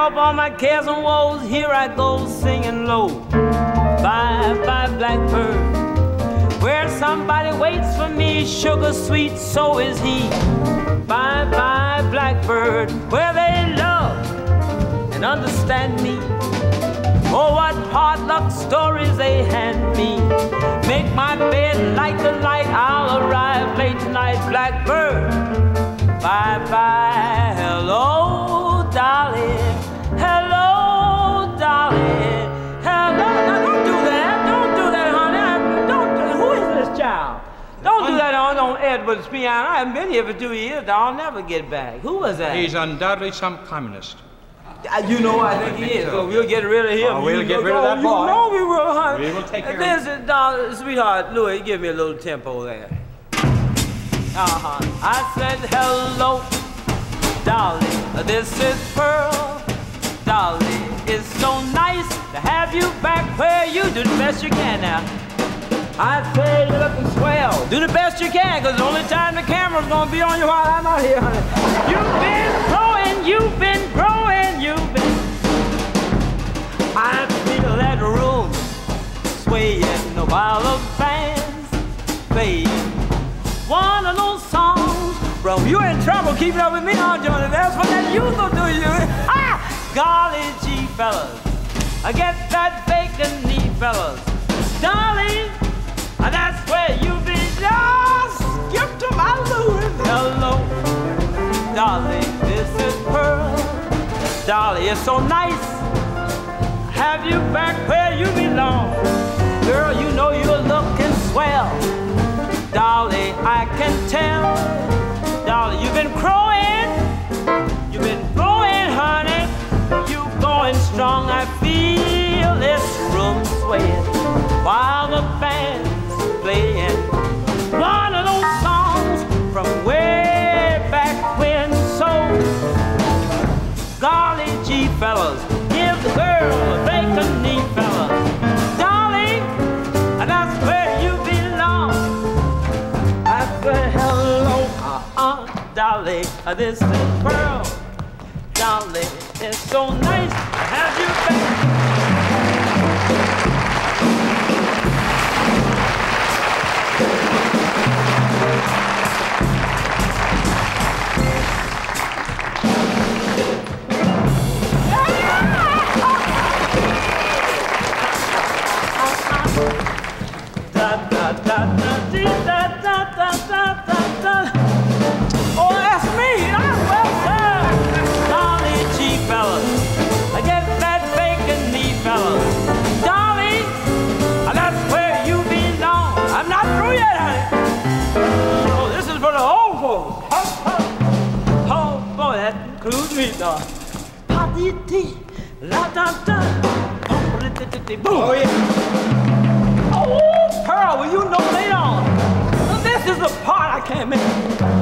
off all my cares and woes. Here I go singing low. Bye bye, blackbird. Where somebody waits for me, sugar sweet, so is he. Bye bye, blackbird. Where they love and understand me. Oh, what hard luck stories they hand me. Make my bed like the light, I'll arrive late tonight, blackbird. Bye bye, on Edward's piano. I haven't been here for two years. I'll never get back. Who was that? He's undoubtedly some communist. Uh, You know, I think he is. So we'll get rid of him. Oh, we'll You get rid of that boy. You know we will, honey. We will take care of him. Listen, darling, sweetheart, Louis, give me a little tempo there. Uh-huh. I said hello, darling. This is Pearl, darling. It's so nice to have you back where you do the best you can now. I say you're looking swell. Do the best you can, cause the only time the camera's gonna be on you while I'm not here, honey. You've been growing, you've been growing, you've been. I feel that room swaying while the band's playing. One of those songs from You in Trouble, keeping up with me, huh, Johnny? That's what that youth will do you. Ah! Golly gee, fellas. I get that bacon knee, fellas. Darling, and that's where you be. Just skip to my Louis. Hello, darling, this is Pearl. Darling, it's so nice. Have you back where you belong. Girl, you know you're looking swell. Dolly, I can tell. Dolly, you've been growing. You've been growing, honey. You going strong. I feel this room swaying while the band's darling, uh, this is Pearl. Darling, it's so nice to have you back. Da, da, da, Boom. Oh, yeah. Oh, Pearl, will you know later on? This is the part I can't make.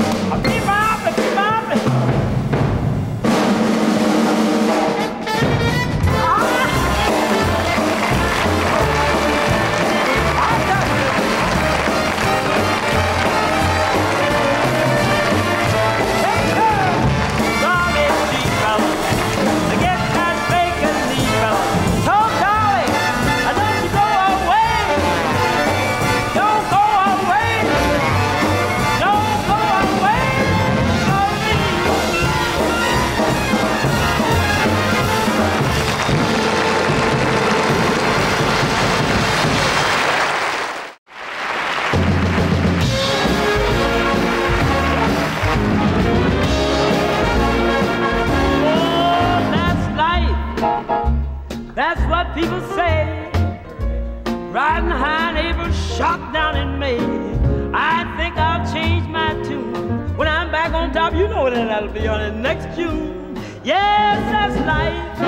Know that I'll be on it next June. Yes, that's life.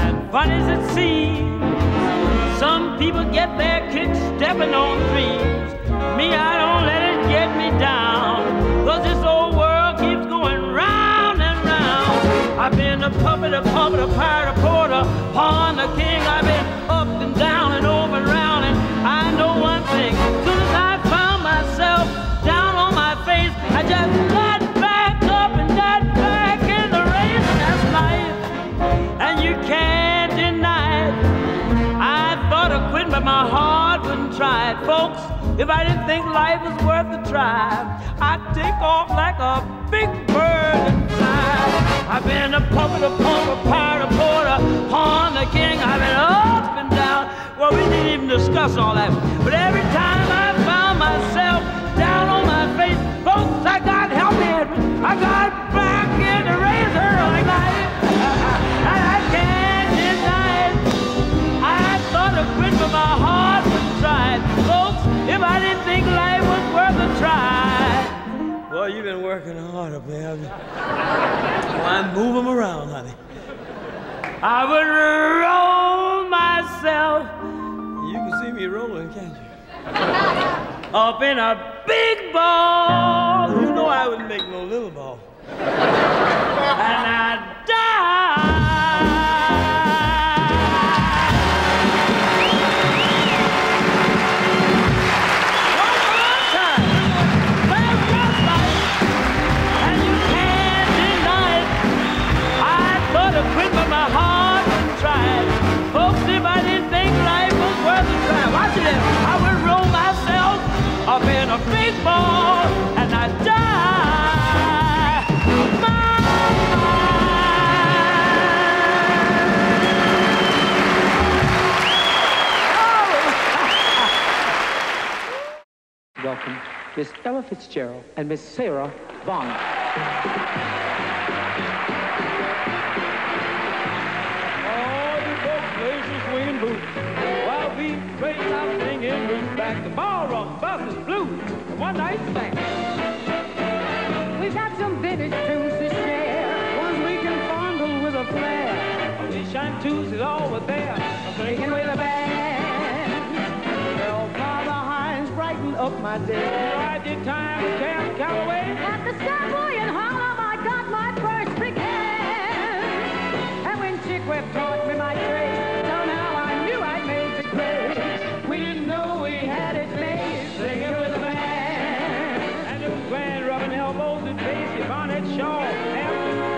And fun as it seems. Some people get their kicks stepping on dreams. Me, I don't let it get me down. Cause this old world keeps going round and round. I've been a puppet, a puppet, a pirate, a porter, pawn, a king. I've been If I didn't think life was worth a try, I'd take off like a big bird and fly. I've been a puppet, a punk, a pirate, a porter, pawn, a king. I've been up and down. Well, we didn't even discuss all that. But every time I found myself down on my face, folks, I got help me. I got you've been working hard up there. Well, I move them around, honey. I would roll myself. You can see me rolling, can't you? up in a big ball. You know I wouldn't make no little ball. and I'd die. Miss Ella Fitzgerald and Miss Sarah Vaughan. Out singing roots back the ballroom, buses, one night. We got some vintage tunes. Did. I did time, Cab Calloway. At the Savoy in Harlem, I got my first big hand. And when Chick Webb taught me my trade, so now I knew I'd made the grade. We didn't know we had it made, singing with a band. And it was grand, rubbing elbows and bass, Yvonne Shaw, Hampton.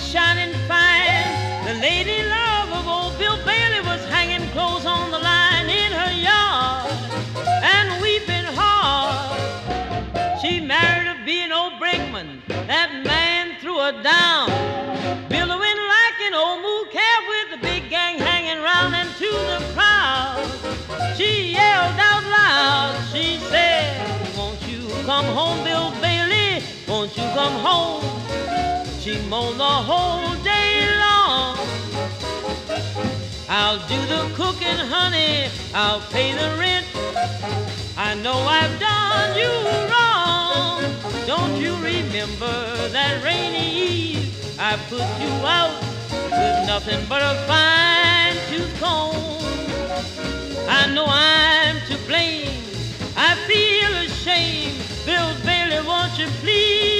Shining fine. The lady love of old Bill Bailey was hanging clothes on the line in her yard and weeping hard. She married a being old brakeman. That man threw her down. Billowing like an old moo cab with the big gang hanging round and to the crowd. She yelled out loud. She said, Won't you come home, Bill Bailey? Won't you come home? She moaned the whole day long. I'll do the cooking, honey. I'll pay the rent. I know I've done you wrong. Don't you remember that rainy eve? I put you out with nothing but a fine tooth comb. I know I'm to blame. I feel ashamed. Bill Bailey, won't you please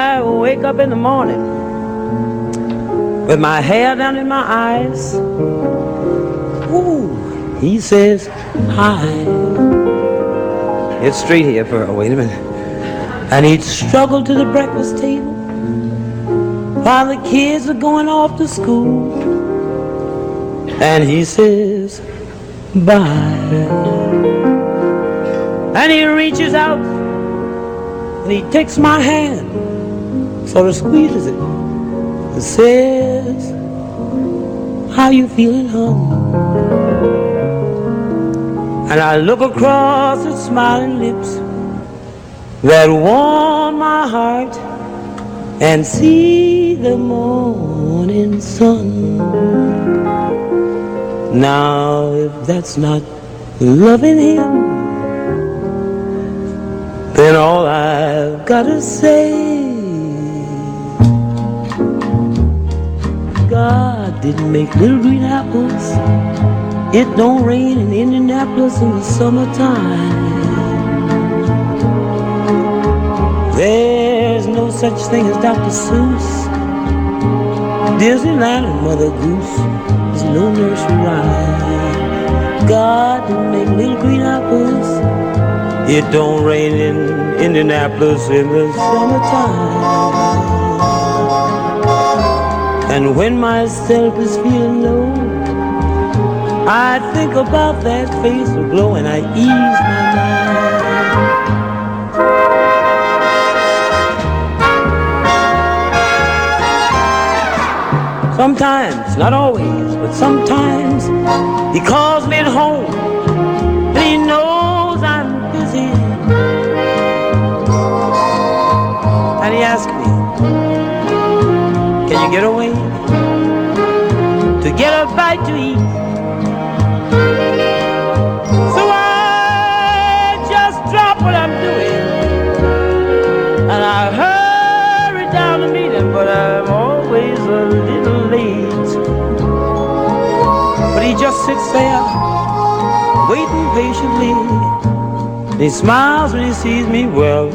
up in the morning with my hair down in my eyes. Ooh, he says, hi. Get straight here for a wait a minute. And he'd struggle to the breakfast table while the kids are going off to school. And he says, bye. And he reaches out and he takes my hand, sort of squeezes it, and says, How you feeling, hon? And I look across at smiling lips that warm my heart and see the morning sun. Now, if that's not loving him, then all I've got to say didn't make little green apples It don't rain in Indianapolis in the summertime. There's no such thing as Dr. Seuss. Disneyland and Mother Goose. There's no nursery rhyme. God didn't make little green apples. It don't rain in Indianapolis in the summertime. And when myself is feeling low, I think about that face aglow and I ease my mind. Sometimes, not always, but sometimes, he get away? To get a bite to eat. So I just drop what I'm doing and I hurry down to meet him, but I'm always a little late. But he just sits there waiting patiently. He smiles when he sees me. Well,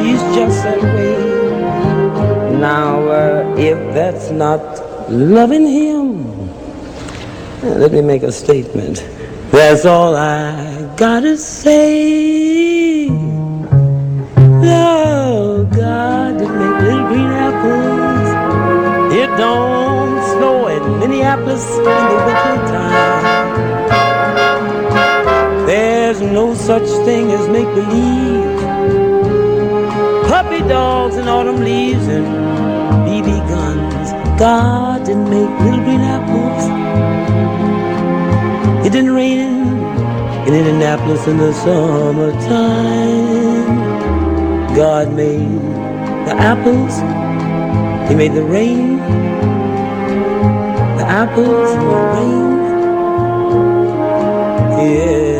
he's just that way. Now, uh, if that's not loving him, let me make a statement. That's all I gotta say. Oh, God did make little green apples. It don't snow in Minneapolis in the winter time. There's no such thing as make believe. Dogs and autumn leaves and BB guns. God didn't make little green apples. It didn't rain in Indianapolis in the summertime. God made the apples. He made the rain. The apples the rain. Yes,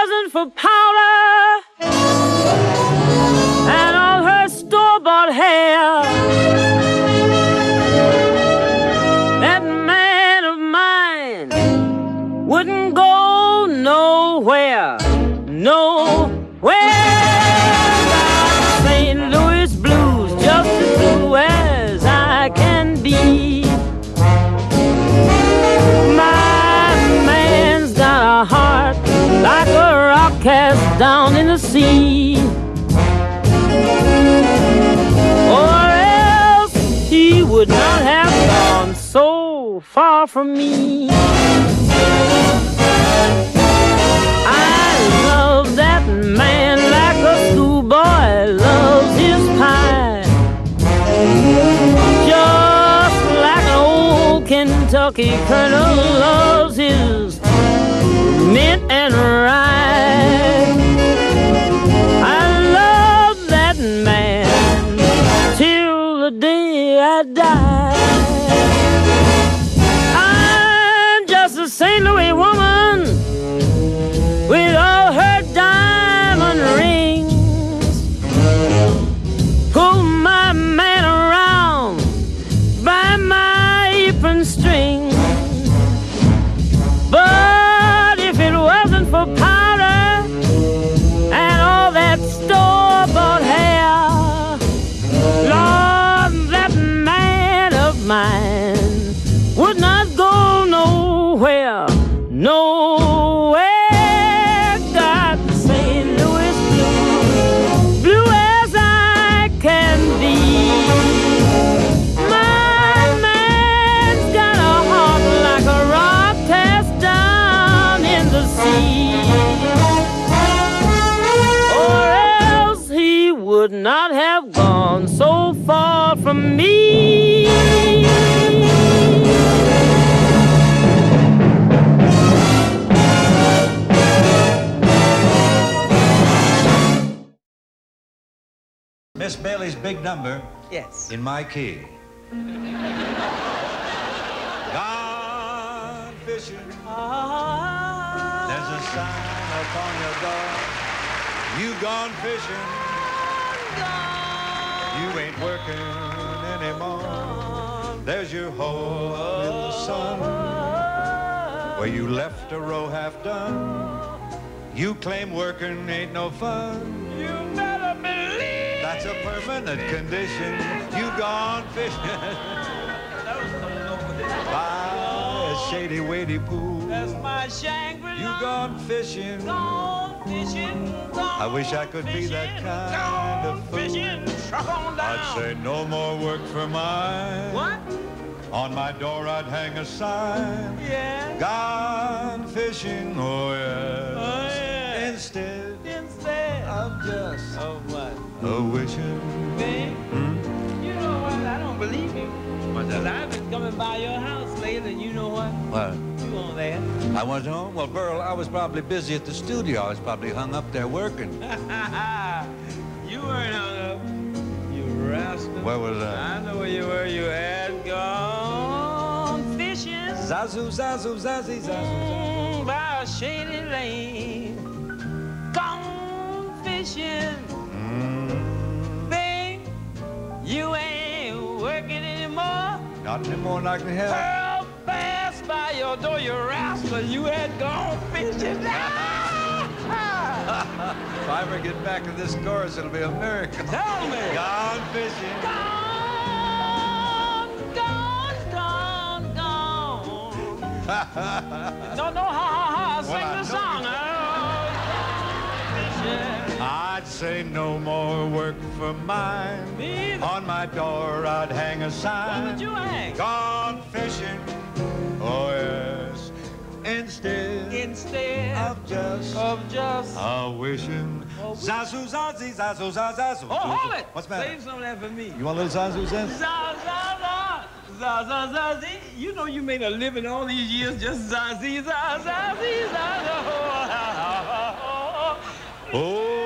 wasn't for powder and all her store bought hair. Cast down in the sea. Or else he would not have gone so far from me. I love that man like a schoolboy loves his pie. Just like an old Kentucky colonel I die. I'm just a St. Louis woman Miss Bailey's big number Yes. in my key. Gone fishing. There's a sign upon your door. You gone fishing. You ain't working anymore. There's your hole in the sun where you left a row half done. You claim working ain't no fun. You better believe. That's a permanent condition. You gone fishing by a shady, weighty pool. That's my Shangri-La. You gone fishing. Gone fishing. Gone I wish I could be that fishing, kind gone of fool. Fishing. Truck on down. I'd say no more work for mine. What? On my door I'd hang a sign. Yeah. Gone fishing, oh yes. Oh, yeah. Instead of just of what? a wishing. Babe, Hmm? you know what? I don't believe you. What's Because I've been coming by your house lately, and you know what? What? You on there. I was home. Well, Burl, I was probably busy at the studio. I was probably hung up there working. you weren't hung up. You rascal. Where was I? I know where you were. You had gone fishing. Zazu, zazu, zazi, zazu. Mm, by a shady lane. Fishing. Mm, Babe, you ain't working anymore. not anymore can help. Passed by your door, you rascal. You had gone fishing. If I ever get back to this chorus, it'll be a miracle. Tell me. Gone fishing. Gone, gone, gone, gone. Don't know how, how, how. Sing Well, the song. I'd say no more work for mine. Me. On my door, I'd hang a sign. What would you hang? Gone fishing. Oh, yes. Instead Instead of just of just. a wishing. Zazu, zazi, zazu, zazu. Oh, hold it. What's the matter? Save some of that for me. You want a little zazu, zazu? Za, za, za. Za, za, za, zi. You know you made a living all these years just za, zi, za, za, zi, za, za. Oh,